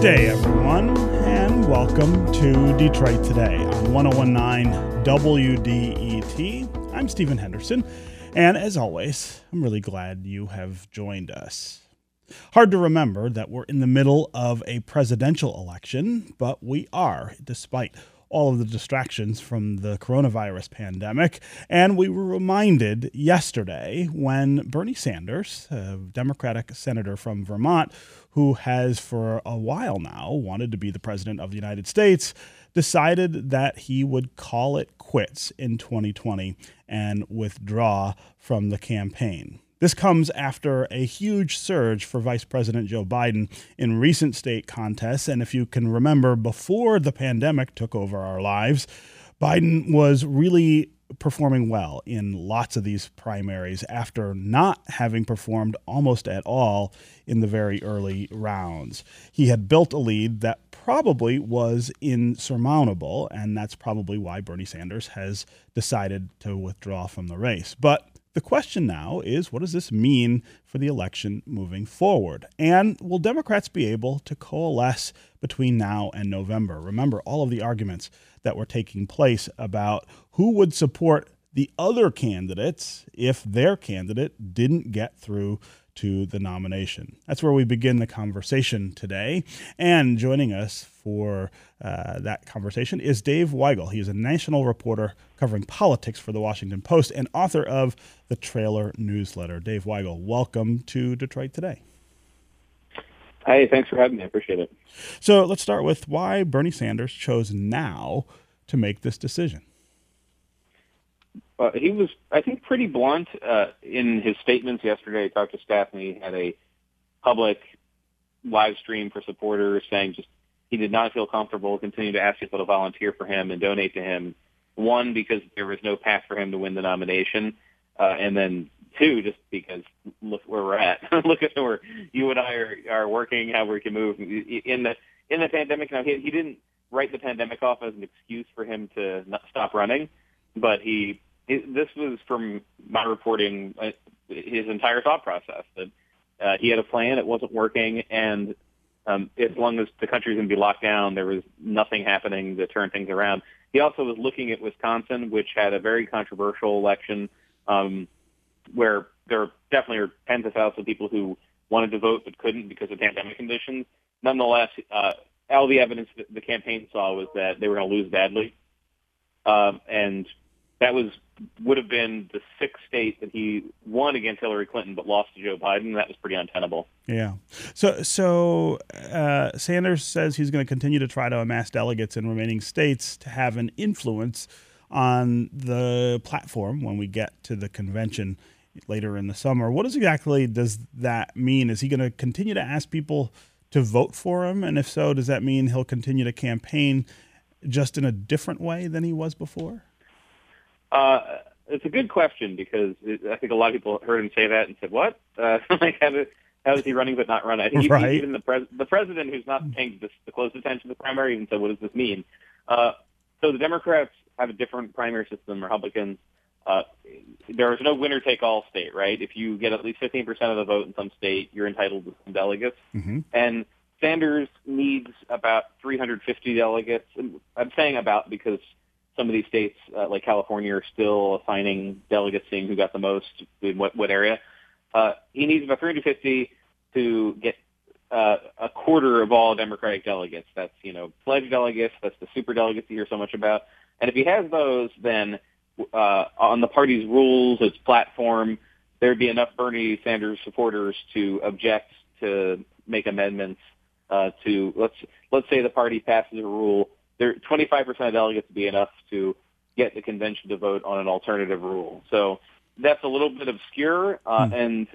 Day, everyone, and welcome to Detroit Today on 1019 WDET. I'm Stephen Henderson, and as always, I'm really glad you have joined us. Hard to remember that we're in the middle of a presidential election, but we are, despite all of the distractions from the coronavirus pandemic. And we were reminded yesterday when Bernie Sanders, a Democratic senator from Vermont, who has for a while now wanted to be the president of the United States, decided that he would call it quits in 2020 and withdraw from the campaign. This comes after a huge surge for Vice President Joe Biden in recent state contests. And if you can remember, before the pandemic took over our lives, Biden was really performing well in lots of these primaries after not having performed almost at all in the very early rounds. He had built a lead that probably was insurmountable, and that's probably why Bernie Sanders has decided to withdraw from the race. But the question now is what does this mean for the election moving forward? And will Democrats be able to coalesce between now and November? Remember all of the arguments that were taking place about who would support the other candidates if their candidate didn't get through to the nomination. That's where we begin the conversation today. And joining us for uh, that conversation is Dave Weigel. He is a national reporter covering politics for the Washington Post and author of the Trailer newsletter. Dave Weigel, welcome to Detroit Today. Hey, thanks for having me. I appreciate it. So let's start with why Bernie Sanders chose now to make this decision. Uh, he was, I think, pretty blunt uh, in his statements yesterday. He talked to staff and he had a public live stream for supporters saying just he did not feel comfortable continuing to ask people to volunteer for him and donate to him. One, because there was no path for him to win the nomination, uh, and then two, just because look where we're at. look at where you and I are, are working, how we can move in the in the pandemic. Now he, he didn't write the pandemic off as an excuse for him to not stop running, but he this was from my reporting uh, his entire thought process that uh, he had a plan, it wasn't working, and um, as long as the country was going to be locked down, there was nothing happening to turn things around. He also was looking at Wisconsin, which had a very controversial election, um, where there definitely are tens of thousands of people who wanted to vote but couldn't because of pandemic conditions. Nonetheless, uh, all the evidence that the campaign saw was that they were going to lose badly, um, and that was would have been the sixth state that he won against Hillary Clinton but lost to Joe Biden. That was pretty untenable. Yeah. So so uh, Sanders says he's going to continue to try to amass delegates in remaining states to have an influence on the platform when we get to the convention later in the summer. What exactly does that mean? Is he going to continue to ask people to vote for him? And if so, does that mean he'll continue to campaign just in a different way than he was before? Uh, it's a good question because it, I think a lot of people heard him say that and said, "What? Uh, like how, did, how is he running but not running?" I think right. even the pres- the president, who's not paying this, the close attention to the primary, even said, "What does this mean?" Uh, so the Democrats have a different primary system. Republicans, uh, there is no winner take all state, right? If you get at least 15% of the vote in some state, you're entitled to some delegates. Mm-hmm. And Sanders needs about 350 delegates. And I'm saying about because some of these states, uh, like California, are still assigning delegates, seeing who got the most in what, what area. Uh, he needs about 350 to get uh, a quarter of all Democratic delegates. That's, you know, pledge delegates. That's the super delegates you hear so much about. And if he has those, then uh, on the party's rules, its platform, there'd be enough Bernie Sanders supporters to object to make amendments uh, to let's let's say the party passes a rule there 25% of delegates would be enough to get the convention to vote on an alternative rule. So that's a little bit obscure, uh, hmm. and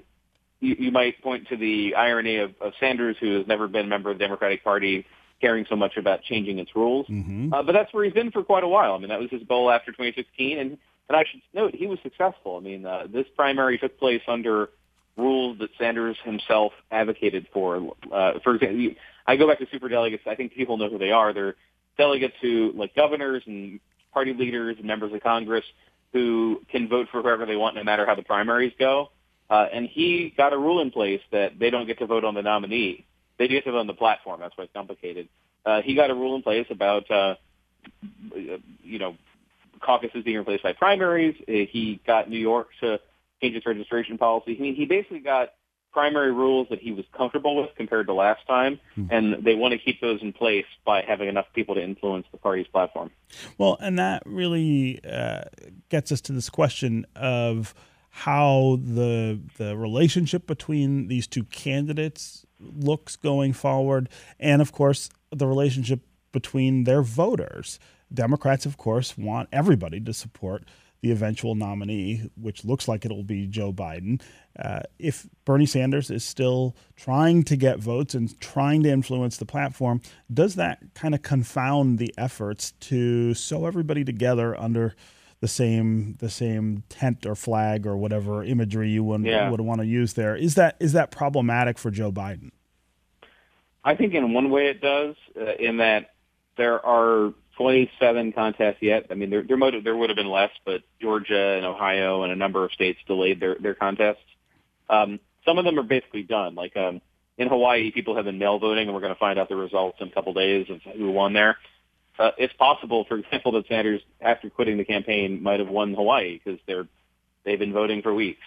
you, you might point to the irony of, of Sanders, who has never been a member of the Democratic Party, caring so much about changing its rules. Mm-hmm. Uh, but that's where he's been for quite a while. I mean, that was his goal after 2016, and and I should note he was successful. I mean, uh, this primary took place under rules that Sanders himself advocated for. Uh, for example, I go back to super delegates. I think people know who they are. They're delegates who, like governors and party leaders and members of Congress, who can vote for whoever they want, no matter how the primaries go. Uh, and he got a rule in place that they don't get to vote on the nominee. They do have to vote on the platform. That's why it's complicated. Uh, he got a rule in place about, uh, you know, caucuses being replaced by primaries. Uh, he got New York to change its registration policy. I mean, he basically got primary rules that he was comfortable with compared to last time, hmm. and they want to keep those in place by having enough people to influence the party's platform. Well, and that really uh, gets us to this question of how the the relationship between these two candidates looks going forward, and of course the relationship between their voters. Democrats, of course, want everybody to support the eventual nominee, which looks like it'll be Joe Biden. Uh, if Bernie Sanders is still trying to get votes and trying to influence the platform, does that kind of confound the efforts to sew everybody together under the same the same tent or flag or whatever imagery you would, yeah. would want to use there? Is that is that problematic for Joe Biden? I think in one way it does, uh, in that there are 27 contests yet. I mean, there there, there would have been less, but Georgia and Ohio and a number of states delayed their their contests. Um, some of them are basically done. Like um, in Hawaii, people have been mail voting, and we're going to find out the results in a couple days of who won there. Uh, it's possible, for example, that Sanders, after quitting the campaign, might have won Hawaii because they're they've been voting for weeks.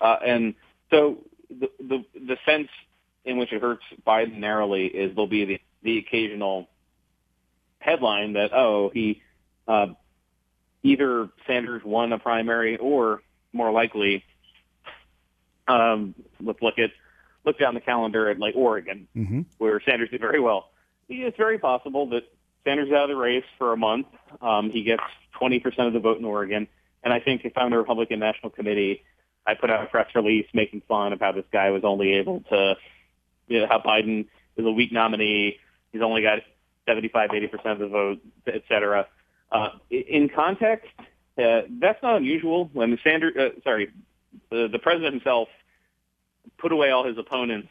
Uh, and so the, the the sense in which it hurts Biden narrowly is there'll be the, the occasional headline that oh he uh, either Sanders won a primary or more likely um, let's look at look down the calendar at like Oregon mm-hmm. where Sanders did very well. It's very possible that Sanders out of the race for a month. Um, he gets 20% of the vote in Oregon. And I think if I'm the Republican National Committee, I put out a press release making fun of how this guy was only able to, you know, how Biden is a weak nominee. He's only got 75, 80% of the vote, et cetera. Uh, in context, uh, that's not unusual. When the Sanders, uh, sorry, the, the president himself put away all his opponents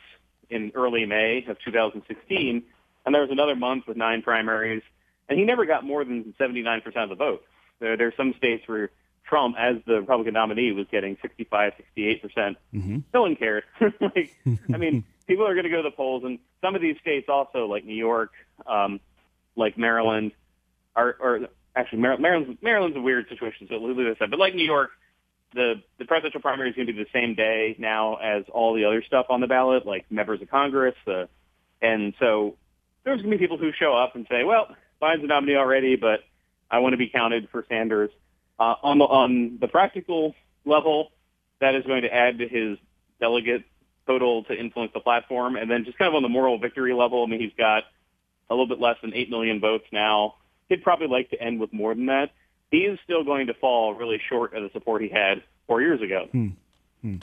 in early May of 2016, and there was another month with nine primaries, and he never got more than 79% of the vote. There, there are some states where Trump, as the Republican nominee, was getting 65, 68 percent. Mm-hmm. No one cared. like, I mean, people are going to go to the polls, and some of these states also, like New York, um, like Maryland, are, or actually Maryland's Maryland's a weird situation, so leave this But like New York, the the presidential primary is going to be the same day now as all the other stuff on the ballot, like members of Congress, the, and so there's going to be people who show up and say, well, Biden's a nominee already, but I want to be counted for Sanders. Uh, on the on the practical level, that is going to add to his delegate total to influence the platform. And then just kind of on the moral victory level, I mean, he's got a little bit less than 8 million votes now. He'd probably like to end with more than that. He is still going to fall really short of the support he had four years ago. Hmm. Hmm.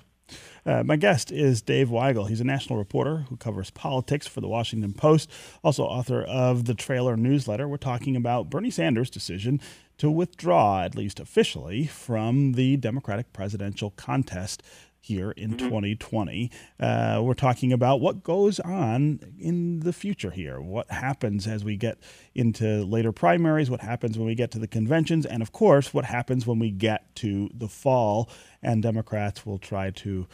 Uh, my guest is Dave Weigel. He's a national reporter who covers politics for the Washington Post, also author of the Trailer newsletter. We're talking about Bernie Sanders' decision to withdraw, at least officially, from the Democratic presidential contest here in mm-hmm. 2020. Uh, we're talking about what goes on in the future here, what happens as we get into later primaries, what happens when we get to the conventions, and of course, what happens when we get to the fall. And Democrats will try to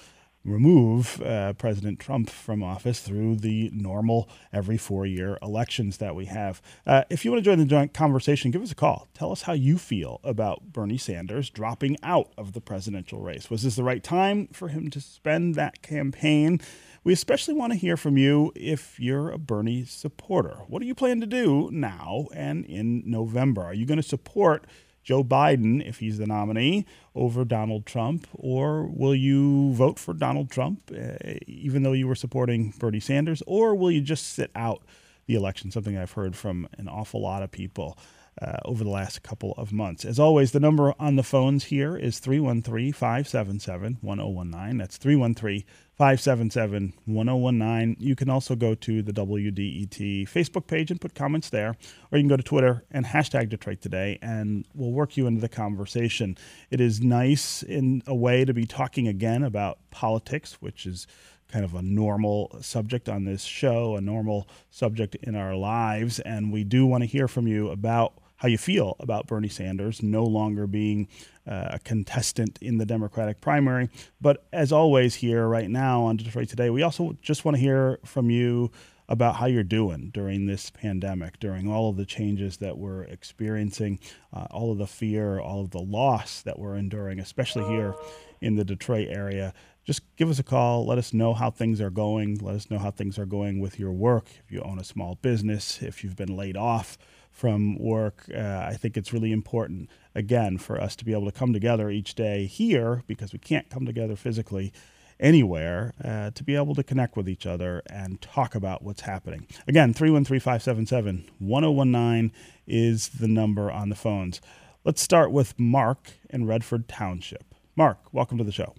remove uh, President Trump from office through the normal every four year elections that we have. Uh, if you want to join the joint conversation, give us a call. Tell us how you feel about Bernie Sanders dropping out of the presidential race. Was this the right time for him to spend that campaign? We especially want to hear from you if you're a Bernie supporter. What do you plan to do now and in November? Are you going to support? Joe Biden, if he's the nominee, over Donald Trump? Or will you vote for Donald Trump, uh, even though you were supporting Bernie Sanders? Or will you just sit out the election? Something I've heard from an awful lot of people. Uh, over the last couple of months. As always, the number on the phones here is 313 577 1019. That's 313 577 1019. You can also go to the WDET Facebook page and put comments there, or you can go to Twitter and hashtag Detroit Today, and we'll work you into the conversation. It is nice in a way to be talking again about politics, which is kind of a normal subject on this show, a normal subject in our lives, and we do want to hear from you about how you feel about Bernie Sanders no longer being uh, a contestant in the Democratic primary. But as always, here right now on Detroit Today, we also just want to hear from you about how you're doing during this pandemic, during all of the changes that we're experiencing, uh, all of the fear, all of the loss that we're enduring, especially here in the Detroit area. Just give us a call. Let us know how things are going. Let us know how things are going with your work. If you own a small business, if you've been laid off from work, uh, I think it's really important, again, for us to be able to come together each day here because we can't come together physically anywhere uh, to be able to connect with each other and talk about what's happening. Again, 313 577 1019 is the number on the phones. Let's start with Mark in Redford Township. Mark, welcome to the show.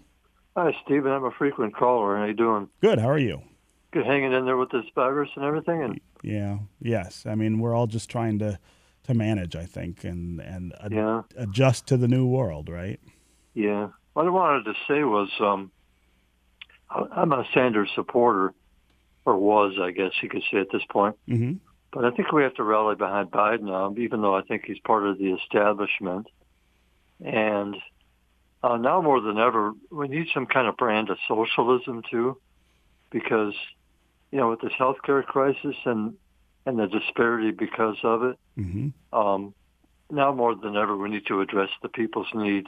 Hi, Stephen. I'm a frequent caller. How are you doing? Good. How are you? Good. Hanging in there with this virus and everything. And yeah. Yes. I mean, we're all just trying to to manage, I think, and and ad- yeah, adjust to the new world, right? yeah. What I wanted to say was, um, I'm a Sanders supporter, or was, I guess you could say at this point. Mm-hmm. But I think we have to rally behind Biden now, even though I think he's part of the establishment. And uh, now more than ever, we need some kind of brand of socialism too, because you know with this healthcare crisis and and the disparity because of it, Mm-hmm. um, now more than ever, we need to address the people's needs.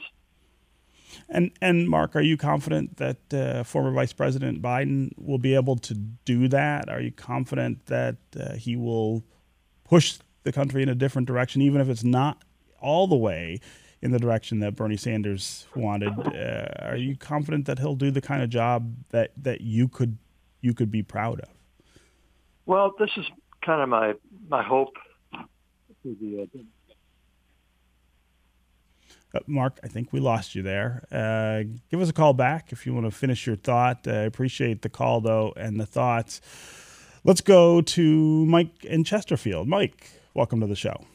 And and Mark, are you confident that uh, former Vice President Biden will be able to do that? Are you confident that uh, he will push the country in a different direction, even if it's not all the way in the direction that Bernie Sanders wanted? Uh, are you confident that he'll do the kind of job that, that you could you could be proud of? Well, this is kind of my my hope. for the, uh, Uh, Mark, I think we lost you there. Uh, give us a call back if you want to finish your thought. I appreciate the call, though, and the thoughts. Let's go to Mike in Chesterfield. Mike, welcome to the show.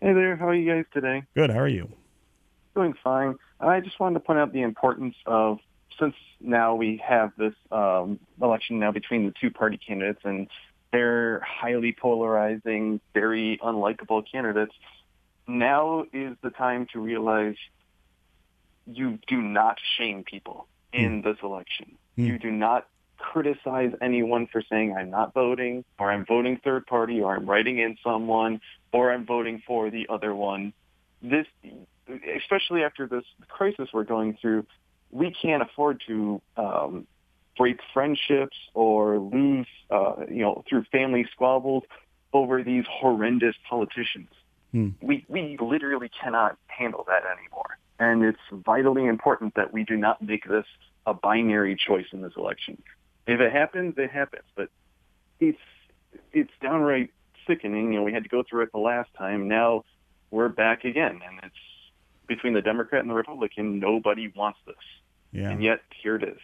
Hey there, how are you guys today? Good. How are you? Doing fine. I just wanted to point out the importance of since now we have this um, election now between the two party candidates and they're highly polarizing, very unlikable candidates. Now is the time to realize you do not shame people in this election. Hmm. You do not criticize anyone for saying I'm not voting or I'm voting third party or I'm writing in someone or I'm voting for the other one. This, especially after this crisis we're going through, we can't afford to um, break friendships or lose, uh, you know, through family squabbles over these horrendous politicians. Hmm. We we literally cannot handle that anymore, and it's vitally important that we do not make this a binary choice in this election. If it happens, it happens, but it's it's downright sickening. You know, we had to go through it the last time. Now we're back again, and it's between the Democrat and the Republican. Nobody wants this, Yeah. and yet here it is.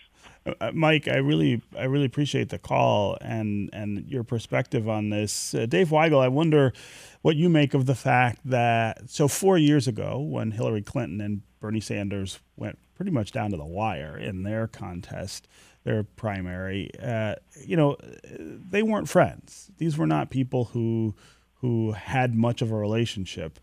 Uh, Mike, I really, I really appreciate the call and and your perspective on this. Uh, Dave Weigel, I wonder what you make of the fact that so four years ago, when Hillary Clinton and Bernie Sanders went pretty much down to the wire in their contest, their primary, uh, you know, they weren't friends. These were not people who who had much of a relationship.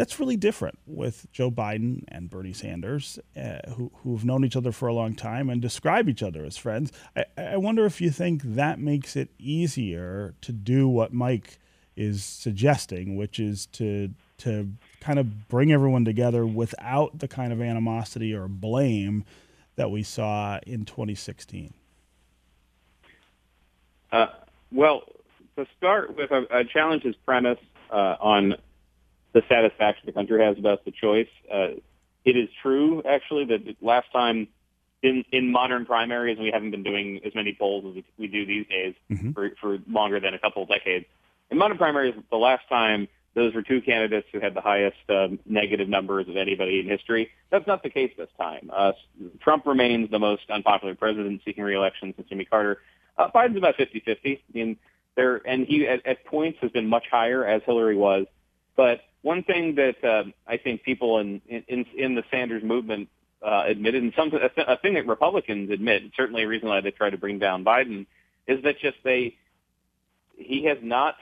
That's really different with Joe Biden and Bernie Sanders, uh, who, who've known each other for a long time and describe each other as friends. I, I wonder if you think that makes it easier to do what Mike is suggesting, which is to to kind of bring everyone together without the kind of animosity or blame that we saw in 2016. Uh, well, to start with, I, challenge his premise uh, on the satisfaction the country has about the choice. Uh, it is true, actually, that last time in in modern primaries, we haven't been doing as many polls as we, do these days Mhm. for, for longer than a couple of decades. In modern primaries, the last time those were two candidates who had the highest um, negative numbers of anybody in history. That's not the case this time. Uh, Trump remains the most unpopular president seeking re-election since Jimmy Carter. Uh, Biden's about 50-50. I mean, there, and he at, at points has been much higher as Hillary was. But one thing that um, I think people in, in in the Sanders movement uh, admitted, and some a, th- a thing that Republicans admit, certainly a reason why they try to bring down Biden, is that just they he has not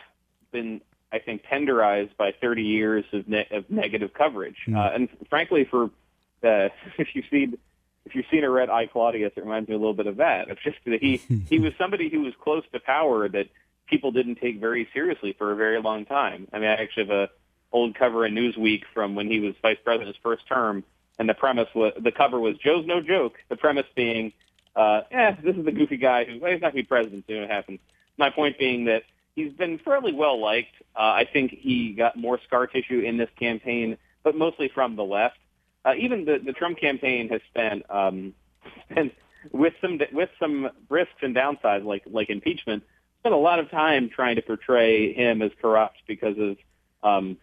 been, I think, tenderized by 30 years of, ne- of negative coverage. Hmm. Uh, and frankly, for uh, if you've seen if you've seen or read I Claudius, it reminds me a little bit of that. It's just that he he was somebody who was close to power that people didn't take very seriously for a very long time. I mean, I actually have a old cover in Newsweek from when he was vice president his first term, and the premise was the cover was Joe's no joke. The premise being, uh, eh, this is the goofy guy who well, he's not going to be president soon. It happens. My point being that he's been fairly well liked. Uh, I think he got more scar tissue in this campaign, but mostly from the left. Uh, even the, the Trump campaign has spent um, spent with some with some risks and downsides like like impeachment. Spent a lot of time trying to portray him as corrupt because of um,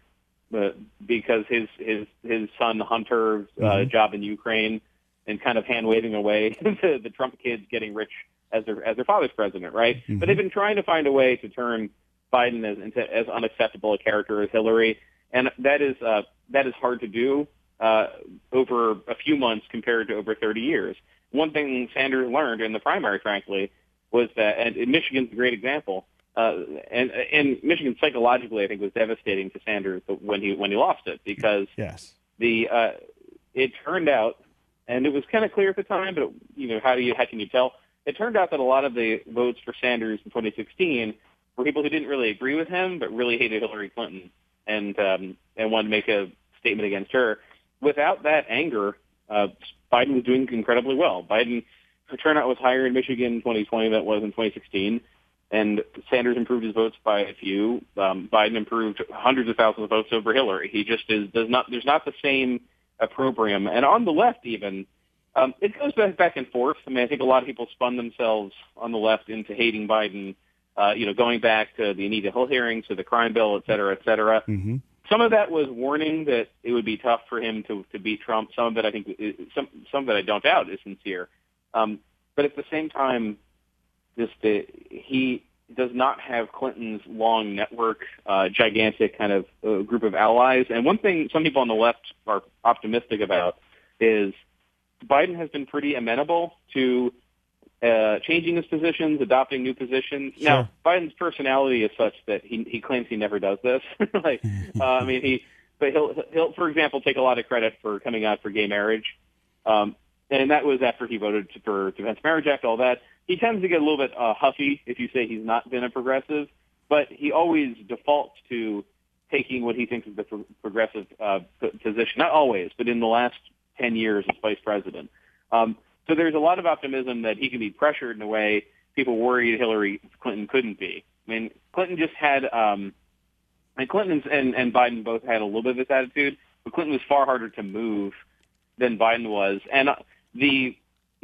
uh, because his his his son Hunter's uh, mm-hmm. job in Ukraine and kind of hand waving away the, the Trump kids getting rich as their as their father's president, right? Mm-hmm. But they've been trying to find a way to turn Biden as into as unacceptable a character as Hillary, and that is uh, that is hard to do uh, over a few months compared to over 30 years. One thing Sanders learned in the primary, frankly, was that, and Michigan's a great example. Uh, and and Michigan psychologically, I think, was devastating to Sanders when he when he lost it because yes, the uh, it turned out, and it was kind of clear at the time, but you know how do you how can you tell? It turned out that a lot of the votes for Sanders in 2016 were people who didn't really agree with him, but really hated Hillary Clinton and um, and wanted to make a statement against her. Without that anger, uh, Biden was doing incredibly well. Biden her turnout was higher in Michigan in 2020 than it was in 2016 and Sanders improved his votes by a few. Um, Biden improved hundreds of thousands of votes over Hillary. He just is does not. There's not the same opprobrium, and on the left even. Um, it goes back back and forth. I mean, I think a lot of people spun themselves on the left into hating Biden. Uh, you know, going back to the Anita Hill hearings, to the crime bill, et cetera, et cetera. Mm-hmm. Some of that was warning that it would be tough for him to to beat Trump. Some of it, I think, some some that I don't doubt is sincere. Um, but at the same time, just the, he does not have Clinton's long network, uh, gigantic kind of uh, group of allies. And one thing some people on the left are optimistic about is Biden has been pretty amenable to uh, changing his positions, adopting new positions. Sure. Now, Biden's personality is such that he he claims he never does this. like, uh, I mean, he but he'll he'll for example take a lot of credit for coming out for gay marriage, um, and that was after he voted for Defense Marriage Act, all that he tends to get a little bit uh, huffy if you say he's not been a progressive, but he always defaults to taking what he thinks is the pro- progressive uh, position. Not always, but in the last 10 years as vice president. Um, so there's a lot of optimism that he can be pressured in a way people worried Hillary Clinton couldn't be. I mean, Clinton just had, um, and Clinton and, and Biden both had a little bit of this attitude, but Clinton was far harder to move than Biden was. And uh, the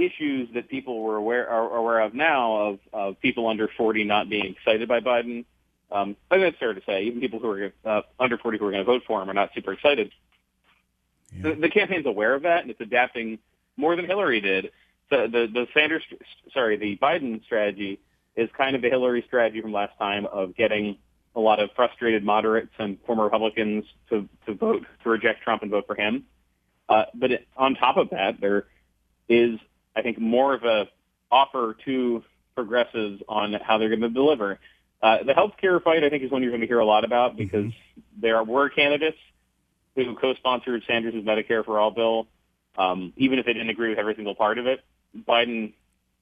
issues that people were aware are aware of now of, of people under 40 not being excited by Biden. Um, I think that's fair to say. Even people who are uh, under 40 who are going to vote for him are not super excited. Yeah. The, the campaign's aware of that, and it's adapting more than Hillary did. The, the the Sanders, sorry, the Biden strategy is kind of the Hillary strategy from last time of getting a lot of frustrated moderates and former Republicans to to vote to reject Trump and vote for him. Uh, but it, on top of that, there is I think, more of a offer to progressives on how they're going to deliver. Uh, the healthcare fight, I think, is one you're going to hear a lot about because mm-hmm. there were candidates who co-sponsored Sanders' Medicare for All bill, um, even if they didn't agree with every single part of it. Biden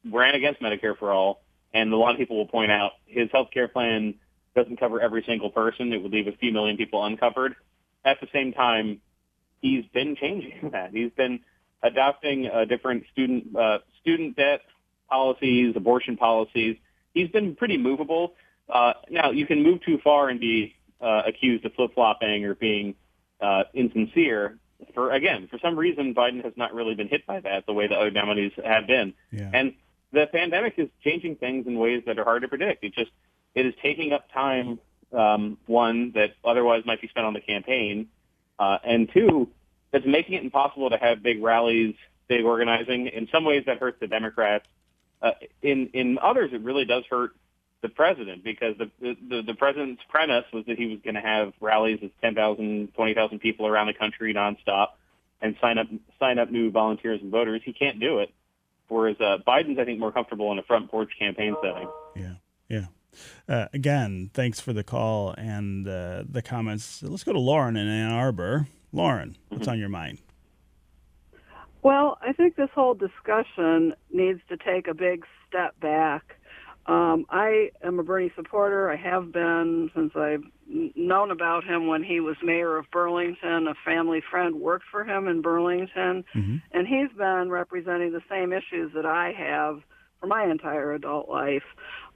ran against Medicare for All, and a lot of people will point out his healthcare plan doesn't cover every single person. It would leave a few million people uncovered. At the same time, he's been changing that. He's been adopting uh, different student uh, student debt policies, abortion policies. He's been pretty movable. Uh, now you can move too far and be uh, accused of flip flopping or being uh, insincere. For again, for some reason, Biden has not really been hit by that the way the other nominees have been. Yeah. And the pandemic is changing things in ways that are hard to predict. It just it is taking up time. Um, one that otherwise might be spent on the campaign, uh, and two, that's making it impossible to have big rallies, big organizing. In some ways, that hurts the Democrats. Uh, in in others, it really does hurt the president because the the, the president's premise was that he was going to have rallies of 10,000, 20,000 people around the country nonstop and sign up sign up new volunteers and voters. He can't do it. Whereas uh, Biden's, I think, more comfortable in a front porch campaign setting. Yeah, yeah. Uh, again, thanks for the call and uh, the comments. Let's go to Lauren in Ann Arbor. Lauren, what's mm-hmm. on your mind? Well, I think this whole discussion needs to take a big step back Um, I am a Bernie supporter. I have been since I've known about him when he was mayor of Burlington. A family friend worked for him in Burlington, mm-hmm. and he's been representing the same issues that I have for my entire adult life.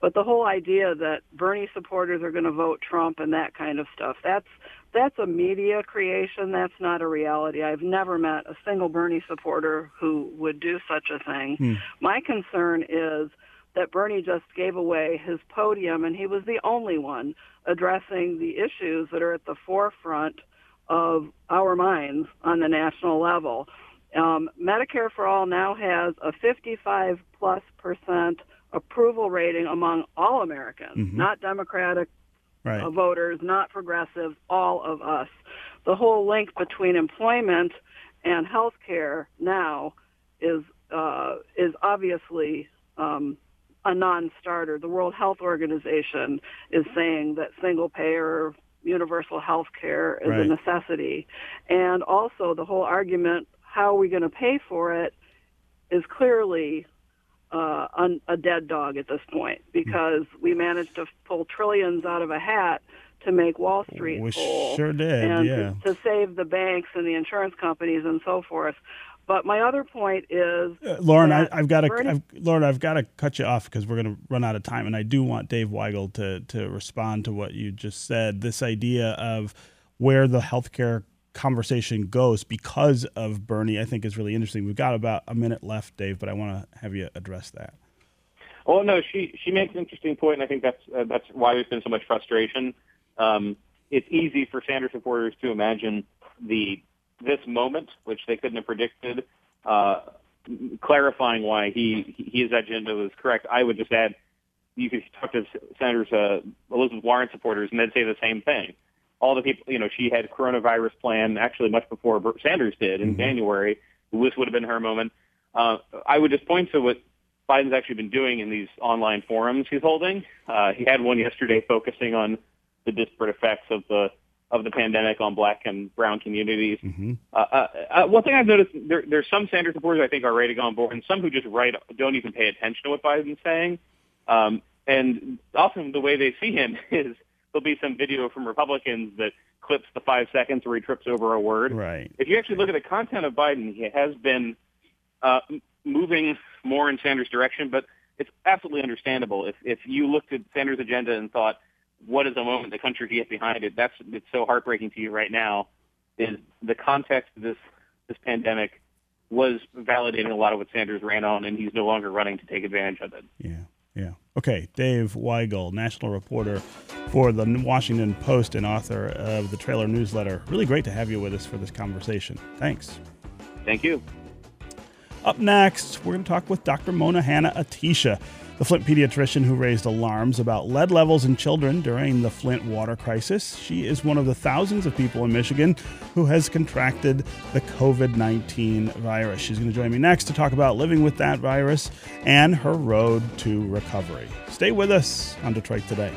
But the whole idea that Bernie supporters are going to vote Trump and that kind of stuff, that's that's a media creation. That's not a reality. I've never met a single Bernie supporter who would do such a thing. Hmm. My concern is that Bernie just gave away his podium, and he was the only one addressing the issues that are at the forefront of our minds on the national level. Um, Medicare for All now has a 55 plus percent approval rating among all Americans, mm-hmm. not Democratic right. voters, not progressives, all of us. The whole link between employment and health care now is uh, is obviously um, a non-starter. The World Health Organization is saying that single payer universal health care is right. a necessity. And also the whole argument, how are we going to pay for it, is clearly uh, un- a dead dog at this point because we managed to pull trillions out of a hat to make Wall Street we whole. sure did, and yeah. to, to save the banks and the insurance companies and so forth. But my other point is, uh, Lauren, I, have got to, Lauren, I've got to cut you off because we're going to run out of time, and I do want Dave Weigel to to respond to what you just said. This idea of where the healthcare conversation goes because of Bernie, I think is really interesting. We've got about a minute left, Dave, but I want to have you address that. Well, no, she she makes an interesting point, and I think that's uh, that's why there's been so much frustration. Um, it's easy for Sanders supporters to imagine the this moment, which they couldn't have predicted, uh, clarifying why he his agenda was correct. I would just add, you could talk to Senators uh, Elizabeth Warren supporters, and they'd say the same thing. All the people, you know, she had coronavirus plan actually much before Sanders did in mm-hmm. January. This would have been her moment. Uh, I would just point to what Biden's actually been doing in these online forums he's holding. Uh, he had one yesterday focusing on the disparate effects of the of the pandemic on black and brown communities. Mm-hmm. Uh, uh, uh, one thing I've noticed, there, there's some Sanders supporters I think are ready to go on board, and some who just write don't even pay attention to what Biden's saying. Um, and often the way they see him is there'll be some video from Republicans that clips the five seconds where he trips over a word. Right. If you actually look at the content of Biden, he has been uh, moving more in Sanders' direction, but it's absolutely understandable. If if you looked at Sanders' agenda and thought what is a moment the country can get behind it. That's it's so heartbreaking to you right now. Is the context of this this pandemic was validating a lot of what Sanders ran on, and he's no longer running to take advantage of it. Yeah, yeah. Okay, Dave Weigel, national reporter for the Washington Post and author of the Trailer newsletter. Really great to have you with us for this conversation. Thanks. Thank you. Up next, we're going to talk with Dr. Mona Hanna Attisha the Flint pediatrician who raised alarms about lead levels in children during the Flint water crisis. She is one of the thousands of people in Michigan who has contracted the COVID 19 virus. She's going to join me next to talk about living with that virus and her road to recovery. Stay with us on Detroit Today.